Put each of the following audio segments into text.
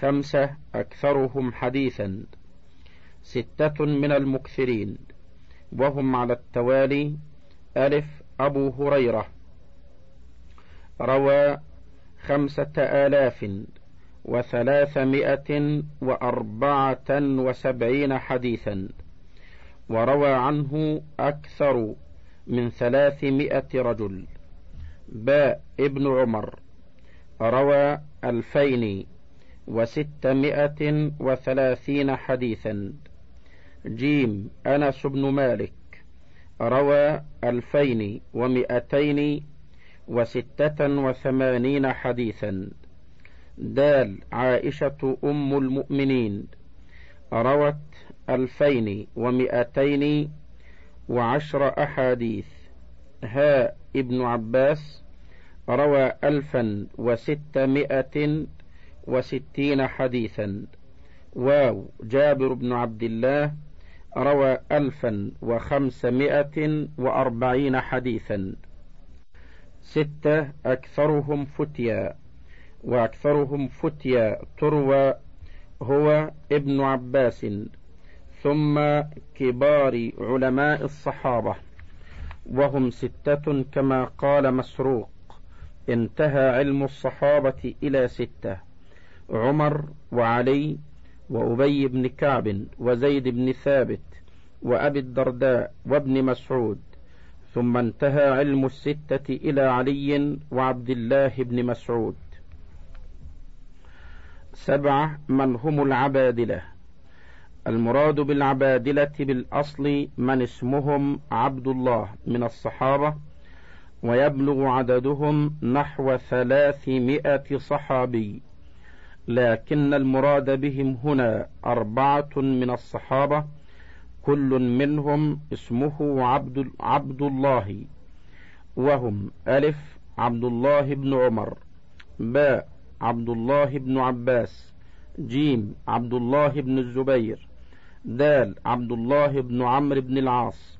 خمسة أكثرهم حديثا. ستة من المكثرين. وهم على التوالي. ألف أبو هريرة. روى خمسة آلاف وثلاثمائة وأربعة وسبعين حديثا. وروى عنه أكثر من ثلاثمائة رجل. باء ابن عمر. روى ألفين وستمائة وثلاثين حديثا. جيم أنس بن مالك. روى ألفين ومائتين وستة وثمانين حديثا. دال عائشة أم المؤمنين. روت ألفين ومائتين وعشر أحاديث. هاء ابن عباس. روى ألفا وستمائة وستين حديثا. واو. جابر بن عبد الله روى ألفا وخمسمائة وأربعين حديثا. ستة أكثرهم فتيا. وأكثرهم فتيا تروى هو ابن عباس. ثم كبار علماء الصحابة. وهم ستة كما قال مسروق. انتهى علم الصحابة إلى ستة. عمر وعلي وأبي بن كعب وزيد بن ثابت وأبي الدرداء وابن مسعود. ثم انتهى علم الستة إلى علي وعبد الله بن مسعود. سبعة من هم العبادلة؟ المراد بالعبادلة بالأصل من اسمهم عبد الله من الصحابة ويبلغ عددهم نحو ثلاثمائة صحابي. لكن المراد بهم هنا أربعة من الصحابة كل منهم اسمه عبد, عبد الله وهم ألف عبد الله بن عمر باء عبد الله بن عباس جيم عبد الله بن الزبير دال عبد الله بن عمرو بن العاص.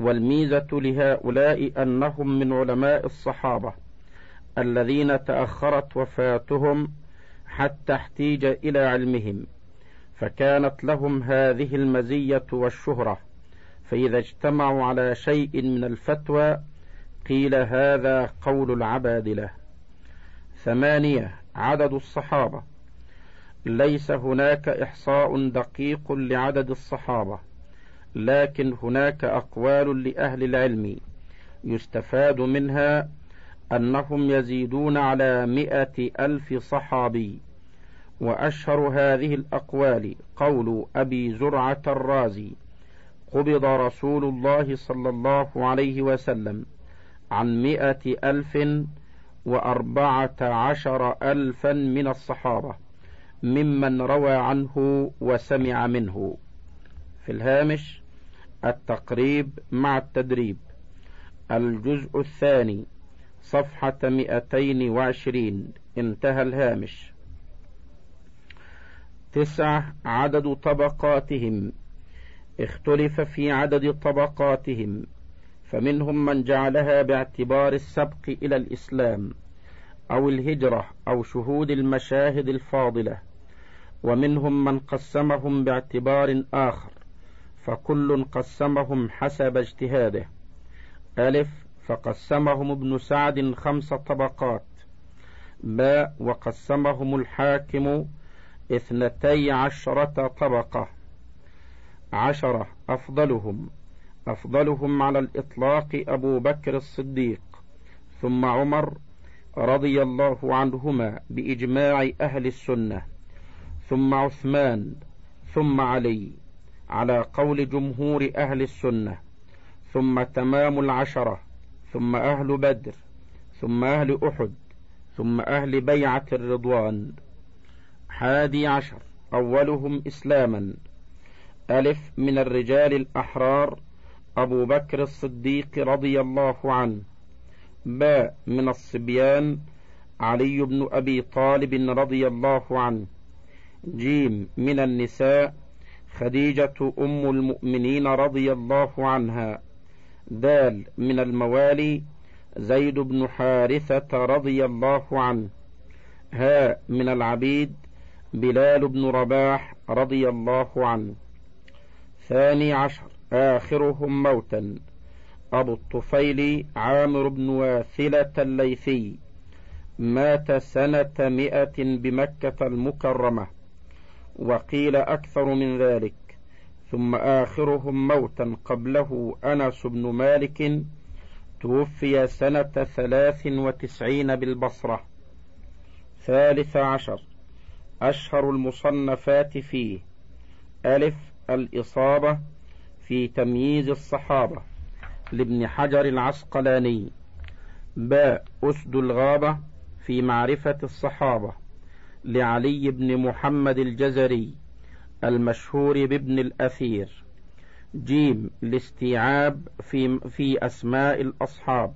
والميزة لهؤلاء أنهم من علماء الصحابة الذين تأخرت وفاتهم حتى احتيج إلى علمهم فكانت لهم هذه المزية والشهرة فإذا اجتمعوا على شيء من الفتوى قيل هذا قول العبادلة. ثمانية عدد الصحابة. ليس هناك إحصاء دقيق لعدد الصحابة لكن هناك أقوال لأهل العلم يستفاد منها أنهم يزيدون على مئة ألف صحابي. وأشهر هذه الأقوال قول أبي زرعة الرازي قبض رسول الله صلى الله عليه وسلم عن مئة ألف وأربعة عشر ألفا من الصحابة ممن روى عنه وسمع منه. في الهامش التقريب مع التدريب. الجزء الثاني صفحة مئتين وعشرين. انتهى الهامش. تسعة عدد طبقاتهم. اختلف في عدد طبقاتهم. فمنهم من جعلها باعتبار السبق إلى الإسلام أو الهجرة أو شهود المشاهد الفاضلة. ومنهم من قسمهم باعتبار آخر. فكل قسمهم حسب اجتهاده. ألف فقسمهم ابن سعد خمس طبقات. باء وقسمهم الحاكم اثنتي عشرة طبقة. عشرة أفضلهم. أفضلهم على الإطلاق أبو بكر الصديق ثم عمر رضي الله عنهما بإجماع أهل السنة ثم عثمان ثم علي على قول جمهور أهل السنة ثم تمام العشرة. ثم أهل بدر ثم أهل أحد ثم أهل بيعة الرضوان. حادي عشر أولهم إسلاما. ألف من الرجال الأحرار أبو بكر الصديق رضي الله عنه. باء من الصبيان علي بن أبي طالب رضي الله عنه. جيم من النساء خديجة أم المؤمنين رضي الله عنها. دال من الموالي زيد بن حارثة رضي الله عنه. هاء من العبيد بلال بن رباح رضي الله عنه. ثاني عشر. آخرهم موتا. أبو الطفيل عامر بن واثلة الليثي. مات سنة مئة بمكة المكرمة. وقيل أكثر من ذلك. ثم آخرهم موتا قبله أنس بن مالك توفي سنة ثلاث وتسعين بالبصرة. ثالث عشر. أشهر المصنفات فيه. ألف الإصابة في تمييز الصحابة. لابن حجر العسقلاني. باء أسد الغابة في معرفة الصحابة. لعلي بن محمد الجزري. المشهور بابن الأثير. جيم الاستيعاب في, في أسماء الأصحاب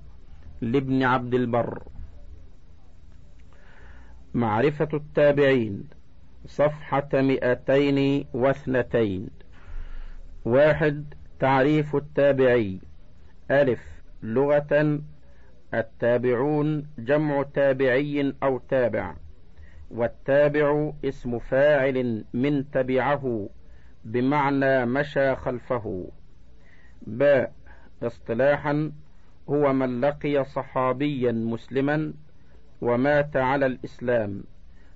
لابن عبد البر. معرفة التابعين صفحة مئتين واثنتين. واحد تعريف التابعي. ألف لغة. التابعون جمع تابعي أو تابع. والتابع اسم فاعل من تبعه بمعنى مشى خلفه. باء اصطلاحا هو من لقي صحابيا مسلما ومات على الإسلام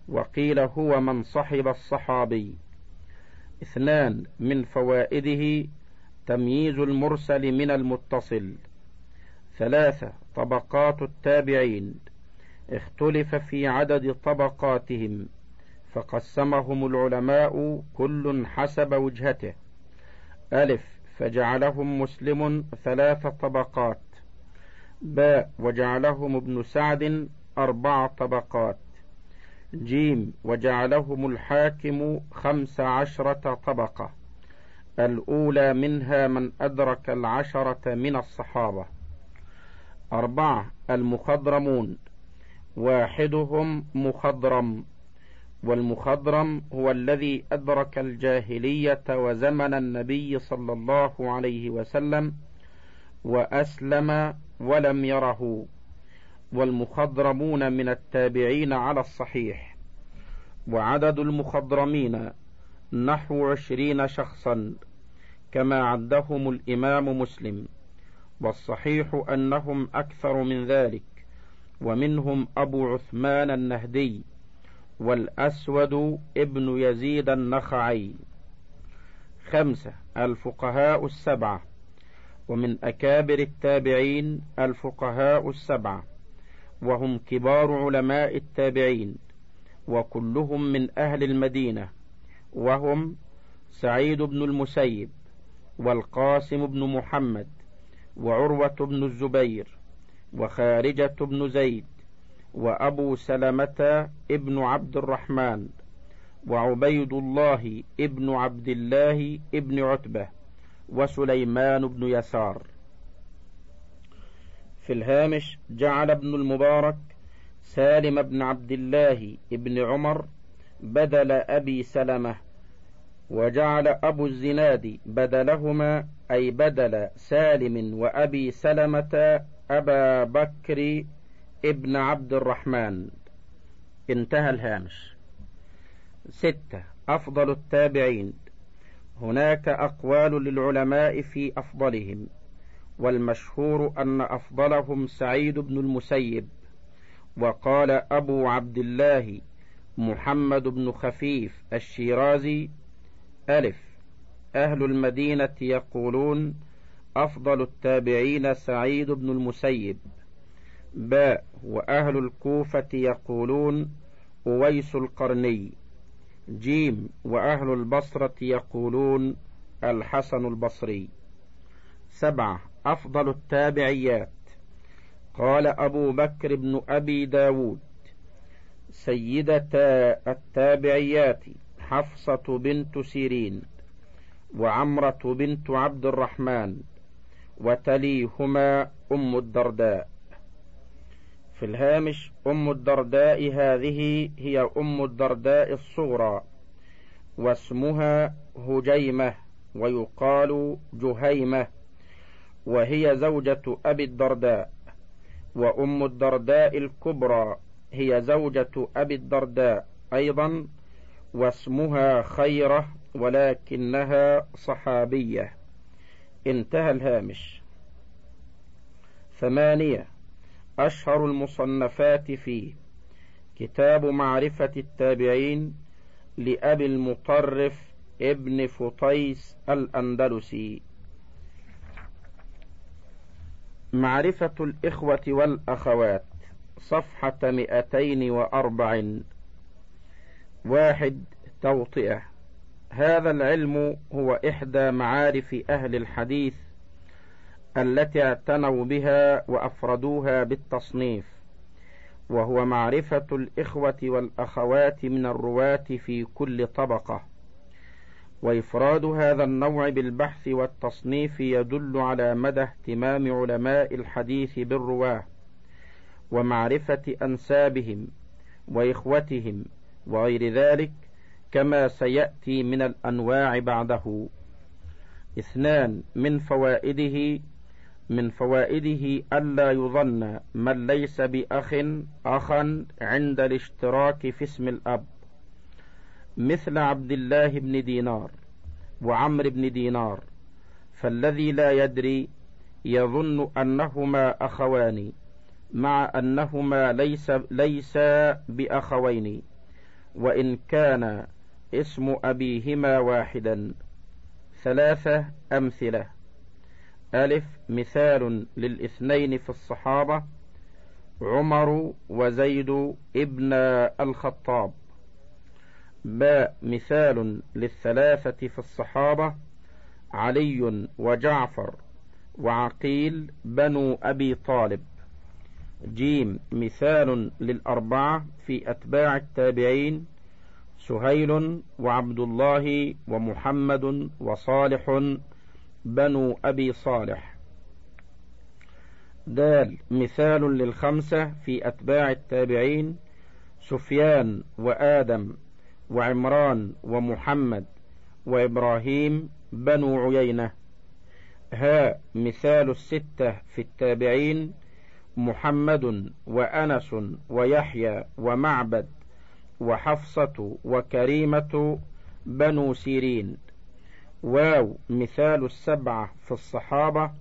وقيل هو من صحب الصحابي. اثنان من فوائده تمييز المرسل من المتصل. ثلاثة طبقات التابعين. اختلف في عدد طبقاتهم فقسمهم العلماء كل حسب وجهته. ألف فجعلهم مسلم ثلاث طبقات. باء وجعلهم ابن سعد أربع طبقات. جيم وجعلهم الحاكم خمس عشرة طبقة. الأولى منها من أدرك العشرة من الصحابة. أربعة المخضرمون. واحدهم مخضرم والمخضرم هو الذي أدرك الجاهلية وزمن النبي صلى الله عليه وسلم وأسلم ولم يره والمخضرمون من التابعين على الصحيح وعدد المخضرمين نحو عشرين شخصا كما عدهم الإمام مسلم والصحيح أنهم أكثر من ذلك. ومنهم أبو عثمان النهدي والأسود ابن يزيد النخعي. خمسة الفقهاء السبعة. ومن أكابر التابعين الفقهاء السبعة. وهم كبار علماء التابعين. وكلهم من أهل المدينة. وهم سعيد بن المسيب والقاسم بن محمد وعروة بن الزبير. وخارجة بن زيد وأبو سلمة ابن عبد الرحمن وعبيد الله ابن عبد الله ابن عتبة وسليمان بن يسار. في الهامش جعل ابن المبارك سالم بن عبد الله ابن عمر بدل أبي سلمة وجعل أبو الزناد بدلهما أي بدل سالم وأبي سلمة أبا بكر ابن عبد الرحمن. انتهى الهامش. ستة. أفضل التابعين. هناك أقوال للعلماء في أفضلهم والمشهور أن أفضلهم سعيد بن المسيب. وقال أبو عبد الله محمد بن خفيف الشيرازي ألف. أهل المدينة يقولون أفضل التابعين سعيد بن المسيب. باء وأهل الكوفة يقولون أويس القرني. جيم وأهل البصرة يقولون الحسن البصري. سبعة أفضل التابعيات. قال أبو بكر بن أبي داود. سيدتا التابعيات حفصة بنت سيرين. وعمرة بنت عبد الرحمن. وتليهما أم الدرداء. في الهامش أم الدرداء هذه هي أم الدرداء الصغرى واسمها هجيمة ويقال جهيمة وهي زوجة أبي الدرداء وأم الدرداء الكبرى هي زوجة أبي الدرداء أيضا واسمها خيرة ولكنها صحابية. انتهى الهامش. ثمانية أشهر المصنفات فيه كتاب معرفة التابعين لأبي المطرف ابن فطيس الأندلسي. معرفة الإخوة والأخوات صفحة مئتين وأربع واحد توطئة. هذا العلم هو إحدى معارف أهل الحديث التي اعتنوا بها وأفردوها بالتصنيف وهو معرفة الإخوة والأخوات من الرواة في كل طبقة. وإفراد هذا النوع بالبحث والتصنيف يدل على مدى اهتمام علماء الحديث بالرواة ومعرفة أنسابهم وإخوتهم وغير ذلك كما سيأتي من الأنواع بعده. اثنان من فوائده من فوائده ألا يظن من ليس بأخ أخا عند الاشتراك في اسم الأب. مثل عبد الله بن دينار وعمر بن دينار فالذي لا يدري يظن أنهما أخوان مع أنهما ليس ليس بأخوين وإن كان اسم أبيهما واحدا. ثلاثة أمثلة. ألف مثال للإثنين في الصحابة عمر وزيد ابن الخطاب. باء مثال للثلاثة في الصحابة علي وجعفر وعقيل بنو أبي طالب. جيم مثال للأربعة في أتباع التابعين سهيل وعبد الله ومحمد وصالح بنو أبي صالح. دال مثال للخمسة في أتباع التابعين سفيان وآدم وعمران ومحمد وإبراهيم بنو عيينة. ها مثال الستة في التابعين محمد وأنس ويحيى ومعبد وحفصة وكريمة بنو سيرين. واو مثال السبعة في الصحابة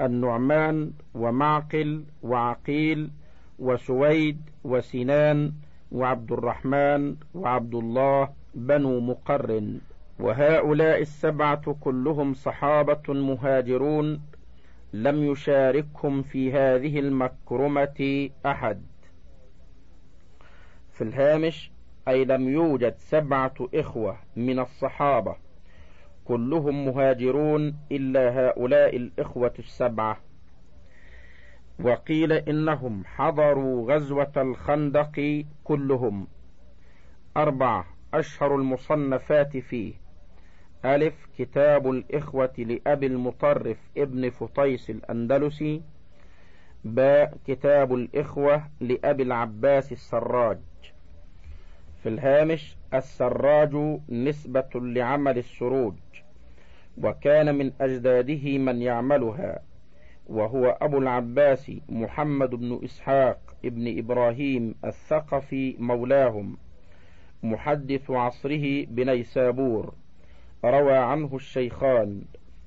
النعمان ومعقل وعقيل وسويد وسنان وعبد الرحمن وعبد الله بنو مقرن. وهؤلاء السبعة كلهم صحابة مهاجرون لم يشاركهم في هذه المكرمة أحد. في الهامش أي لم يوجد سبعة إخوة من الصحابة كلهم مهاجرون إلا هؤلاء الإخوة السبعة. وقيل إنهم حضروا غزوة الخندق كلهم. أربعة أشهر المصنفات فيه. ألف كتاب الإخوة لأبي المطرف ابن فطيس الأندلسي. باء كتاب الإخوة لأبي العباس السراج. في الهامش السراج نسبة لعمل السروج وكان من أجداده من يعملها وهو أبو العباس محمد بن إسحاق ابن إبراهيم الثقفي مولاهم محدث عصره بنيسابور روى عنه الشيخان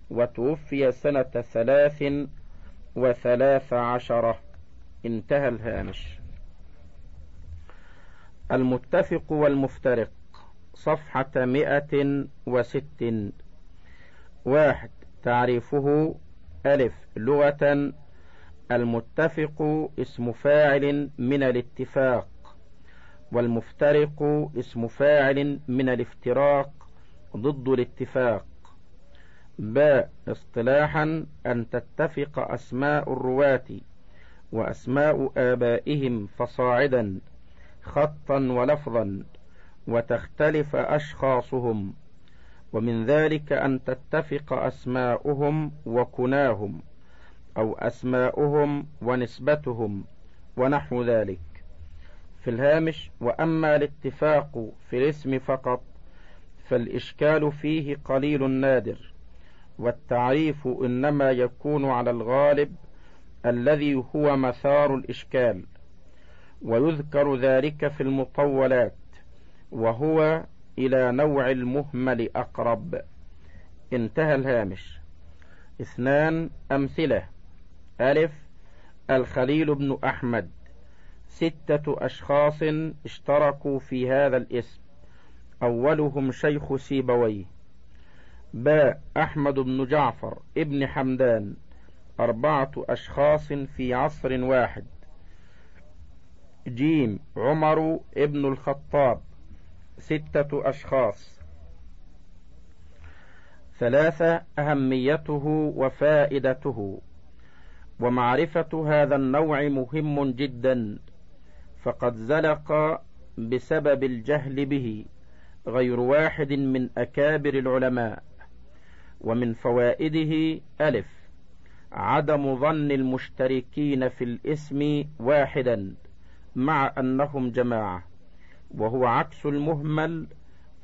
وتوفي سنة ثلاث وثلاث عشرة انتهى الهامش. المتفق والمفترق صفحة مئة وست. واحد تعريفه ألف لغة. المتفق اسم فاعل من الاتفاق والمفترق اسم فاعل من الافتراق ضد الاتفاق. باء اصطلاحا أن تتفق أسماء الرواة وأسماء آبائهم فصاعدا. خطا ولفظا وتختلف أشخاصهم ومن ذلك أن تتفق أسماؤهم وكناهم أو أسماؤهم ونسبتهم ونحو ذلك. في الهامش وأما الاتفاق في الاسم فقط فالإشكال فيه قليل نادر والتعريف إنما يكون على الغالب الذي هو مثار الإشكال. ويذكر ذلك في المطولات وهو إلى نوع المهمل أقرب. انتهى الهامش. اثنان أمثلة. ألف الخليل بن أحمد. ستة أشخاص اشتركوا في هذا الاسم. أولهم شيخ سيبويه. باء أحمد بن جعفر ابن حمدان. أربعة أشخاص في عصر واحد. جيم عمر ابن الخطاب ستة أشخاص. ثلاثة أهميته وفائدته. ومعرفة هذا النوع مهم جدا فقد زلق بسبب الجهل به غير واحد من أكابر العلماء. ومن فوائده ألف عدم ظن المشتركين في الاسم واحدا. مع أنهم جماعة وهو عكس المهمل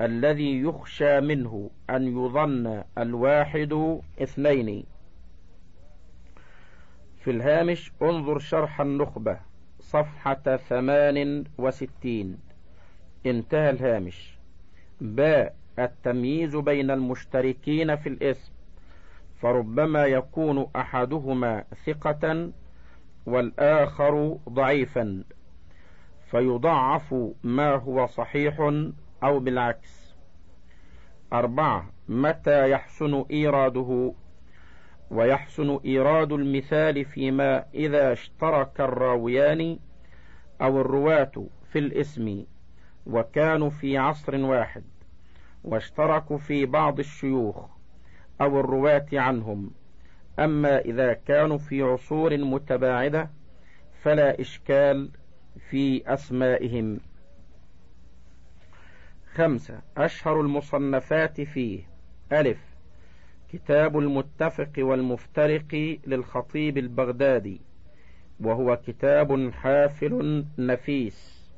الذي يخشى منه أن يظن الواحد اثنين. في الهامش انظر شرح النخبة صفحة ثمان وستين. انتهى الهامش. باء التمييز بين المشتركين في الاسم. فربما يكون أحدهما ثقة والآخر ضعيفا. فيضعف ما هو صحيح أو بالعكس. أربعة متى يحسن إيراده؟ ويحسن إيراد المثال فيما إذا اشترك الراويان أو الرواة في الاسم وكانوا في عصر واحد واشتركوا في بعض الشيوخ أو الرواة عنهم. أما إذا كانوا في عصور متباعدة فلا إشكال في أسمائهم. خمسة أشهر المصنفات فيه. ألف كتاب المتفق والمفترق للخطيب البغدادي وهو كتاب حافل نفيس.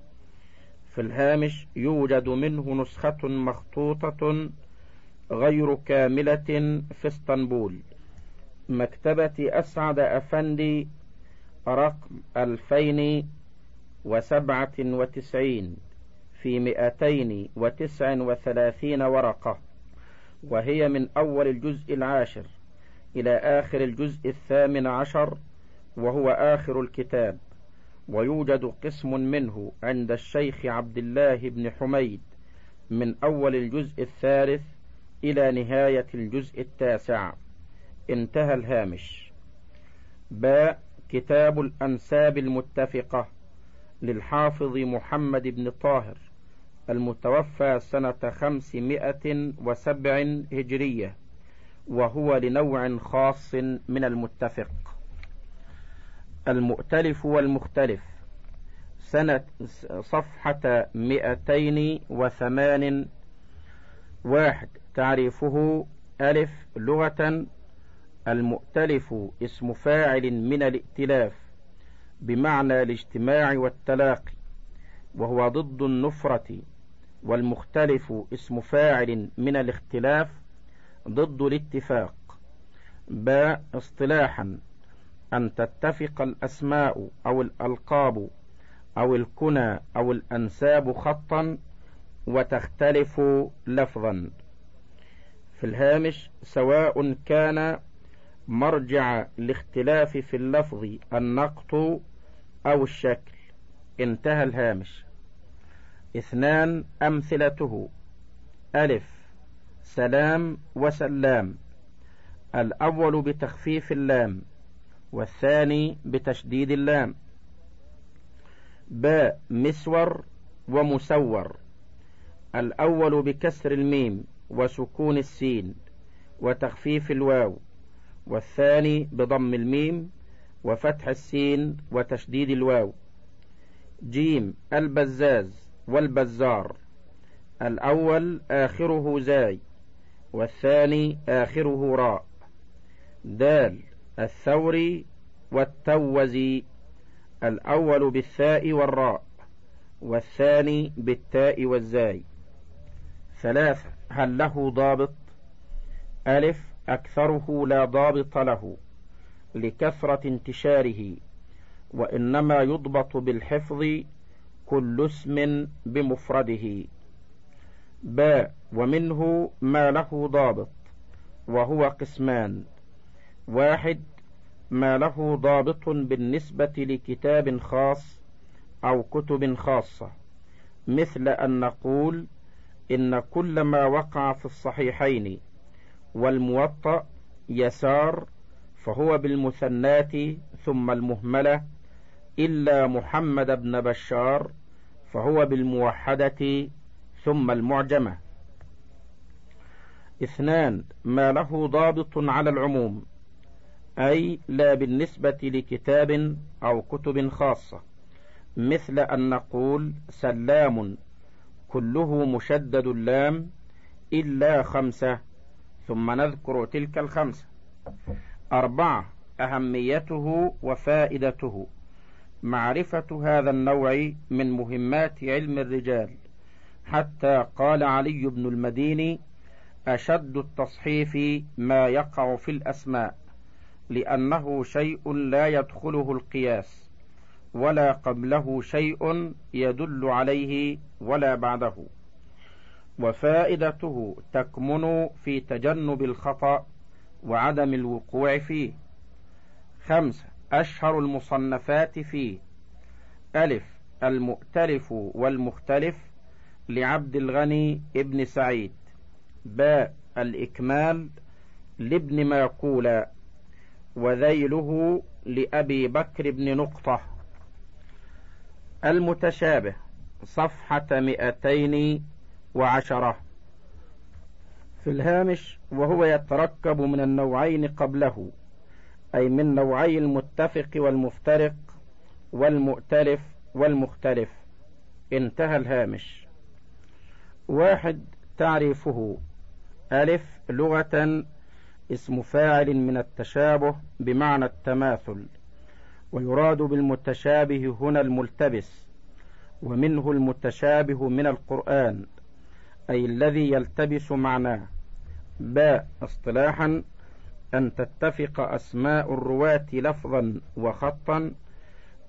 في الهامش يوجد منه نسخة مخطوطة غير كاملة في إسطنبول. مكتبة أسعد أفندي رقم ألفين وسبعة وتسعين في مئتين وتسع وثلاثين ورقة وهي من أول الجزء العاشر إلى آخر الجزء الثامن عشر وهو آخر الكتاب ويوجد قسم منه عند الشيخ عبد الله بن حميد من أول الجزء الثالث إلى نهاية الجزء التاسع. انتهى الهامش. باء كتاب الأنساب المتفقة. للحافظ محمد بن طاهر المتوفى سنة خمسمائة وسبع هجرية وهو لنوع خاص من المتفق. المؤتلف والمختلف سنة صفحة مئتين وثمان واحد تعريفه ألف لغة المؤتلف اسم فاعل من الائتلاف. بمعنى الاجتماع والتلاقي وهو ضد النفرة والمختلف اسم فاعل من الاختلاف ضد الاتفاق. باء اصطلاحا أن تتفق الأسماء أو الألقاب أو الكنى أو الأنساب خطا وتختلف لفظا. في الهامش سواء كان مرجع الاختلاف في اللفظ النقط أو الشكل. انتهى الهامش. اثنان أمثلته. ألف. سلام وسلام. الأول بتخفيف اللام والثاني بتشديد اللام. باء مسور ومسور. الأول بكسر الميم وسكون السين وتخفيف الواو. والثاني بضم الميم وفتح السين وتشديد الواو. جيم البزاز والبزار. الأول آخره زاي والثاني آخره راء. دال الثوري والتوزي. الأول بالثاء والراء والثاني بالتاء والزاي. ثلاثة هل له ضابط؟ ألف أكثره لا ضابط له لكثرة انتشاره وإنما يضبط بالحفظ كل اسم بمفرده. باء ومنه ما له ضابط وهو قسمان. واحد ما له ضابط بالنسبة لكتاب خاص أو كتب خاصة مثل أن نقول إن كل ما وقع في الصحيحين والموطأ يسار فهو بالمثنات ثم المهملة إلا محمد بن بشار فهو بالموحدة ثم المعجمة. اثنان ما له ضابط على العموم أي لا بالنسبة لكتاب أو كتب خاصة مثل أن نقول سلام كله مشدد اللام إلا خمسة ثم نذكر تلك الخمسة أربعة أهميته وفائدته. معرفة هذا النوع من مهمات علم الرجال. حتى قال علي بن المديني أشد التصحيف ما يقع في الأسماء لأنه شيء لا يدخله القياس ولا قبله شيء يدل عليه ولا بعده. وفائدته تكمن في تجنب الخطأ وعدم الوقوع فيه. خمسة أشهر المصنفات فيه. ألف المؤتلف والمختلف لعبد الغني ابن سعيد. باء الإكمال لابن ماقولا وذيله لأبي بكر بن نقطة. المتشابه صفحة مئتين وعشرة. في الهامش وهو يتركب من النوعين قبله أي من نوعي المتفق والمفترق والمؤتلف والمختلف. انتهى الهامش. واحد تعريفه. ألف لغة اسم فاعل من التشابه بمعنى التماثل ويراد بالمتشابه هنا الملتبس ومنه المتشابه من القرآن. أي الذي يلتبس معناه. باء اصطلاحا أن تتفق أسماء الرواة لفظا وخطا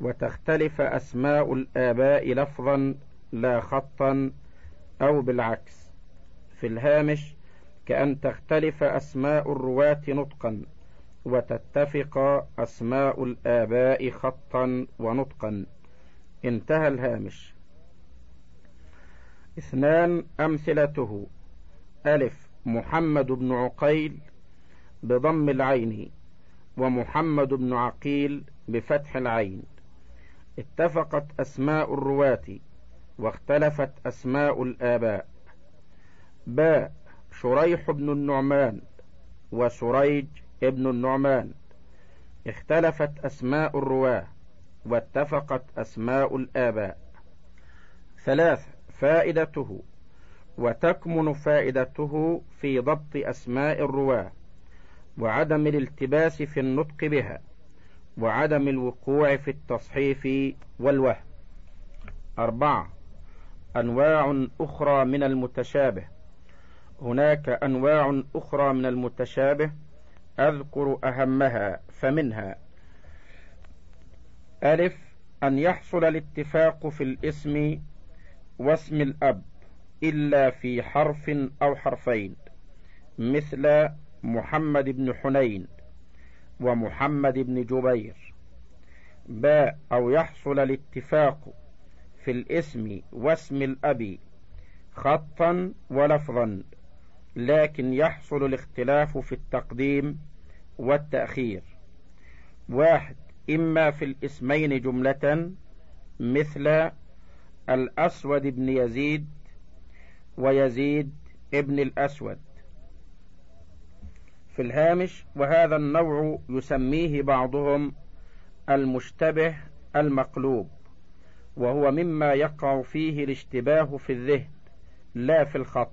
وتختلف أسماء الآباء لفظا لا خطا أو بالعكس. في الهامش كأن تختلف أسماء الرواة نطقا وتتفق أسماء الآباء خطا ونطقا. انتهى الهامش. اثنان أمثلته. ألف محمد بن عقيل بضم العين ومحمد بن عقيل بفتح العين. اتفقت أسماء الرواة واختلفت أسماء الآباء. باء شريح بن النعمان وسريج ابن النعمان. اختلفت أسماء الرواة واتفقت أسماء الآباء. ثلاث فائدته وتكمن فائدته في ضبط أسماء الرواة وعدم الالتباس في النطق بها وعدم الوقوع في التصحيف والوهم. أربعة. أنواع أخرى من المتشابه. هناك أنواع أخرى من المتشابه. أذكر أهمها فمنها ألف. أن يحصل الاتفاق في الاسم واسم الأب إلا في حرف أو حرفين مثل محمد بن حنين ومحمد بن جبير. باء أو يحصل الاتفاق في الاسم واسم الأب خطا ولفظا لكن يحصل الاختلاف في التقديم والتأخير. واحد إما في الاسمين جملة مثل الأسود بن يزيد ويزيد ابن الأسود. في الهامش وهذا النوع يسميه بعضهم المشتبه المقلوب وهو مما يقع فيه الاشتباه في الذهن لا في الخط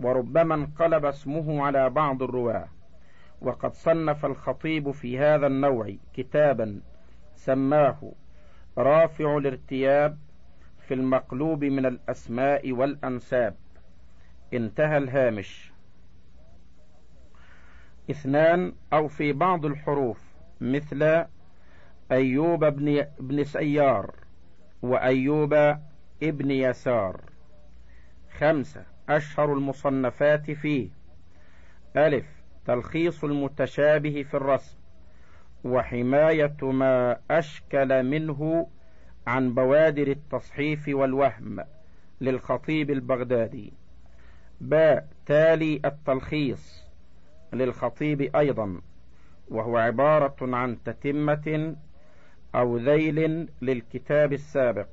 وربما انقلب اسمه على بعض الرواة. وقد صنف الخطيب في هذا النوع كتابا سماه رافع الارتياب في المقلوب من الأسماء والأنساب. انتهى الهامش. اثنان أو في بعض الحروف مثل أيوب بن, بن سيار وأيوب ابن يسار. خمسة أشهر المصنفات فيه. ألف تلخيص المتشابه في الرسم. وحماية ما أشكل منه عن بوادر التصحيف والوهم للخطيب البغدادي. باء تالي التلخيص للخطيب أيضا وهو عبارة عن تتمة أو ذيل للكتاب السابق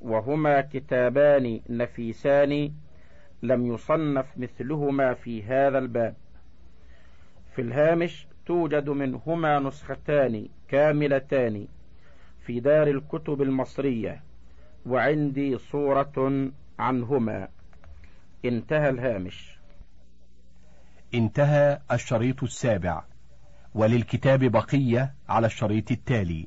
وهما كتابان نفيسان لم يصنف مثلهما في هذا الباب. في الهامش توجد منهما نسختان كاملتان. في دار الكتب المصرية وعندي صورة عنهما. انتهى الهامش. انتهى الشريط السابع. وللكتاب بقية على الشريط التالي.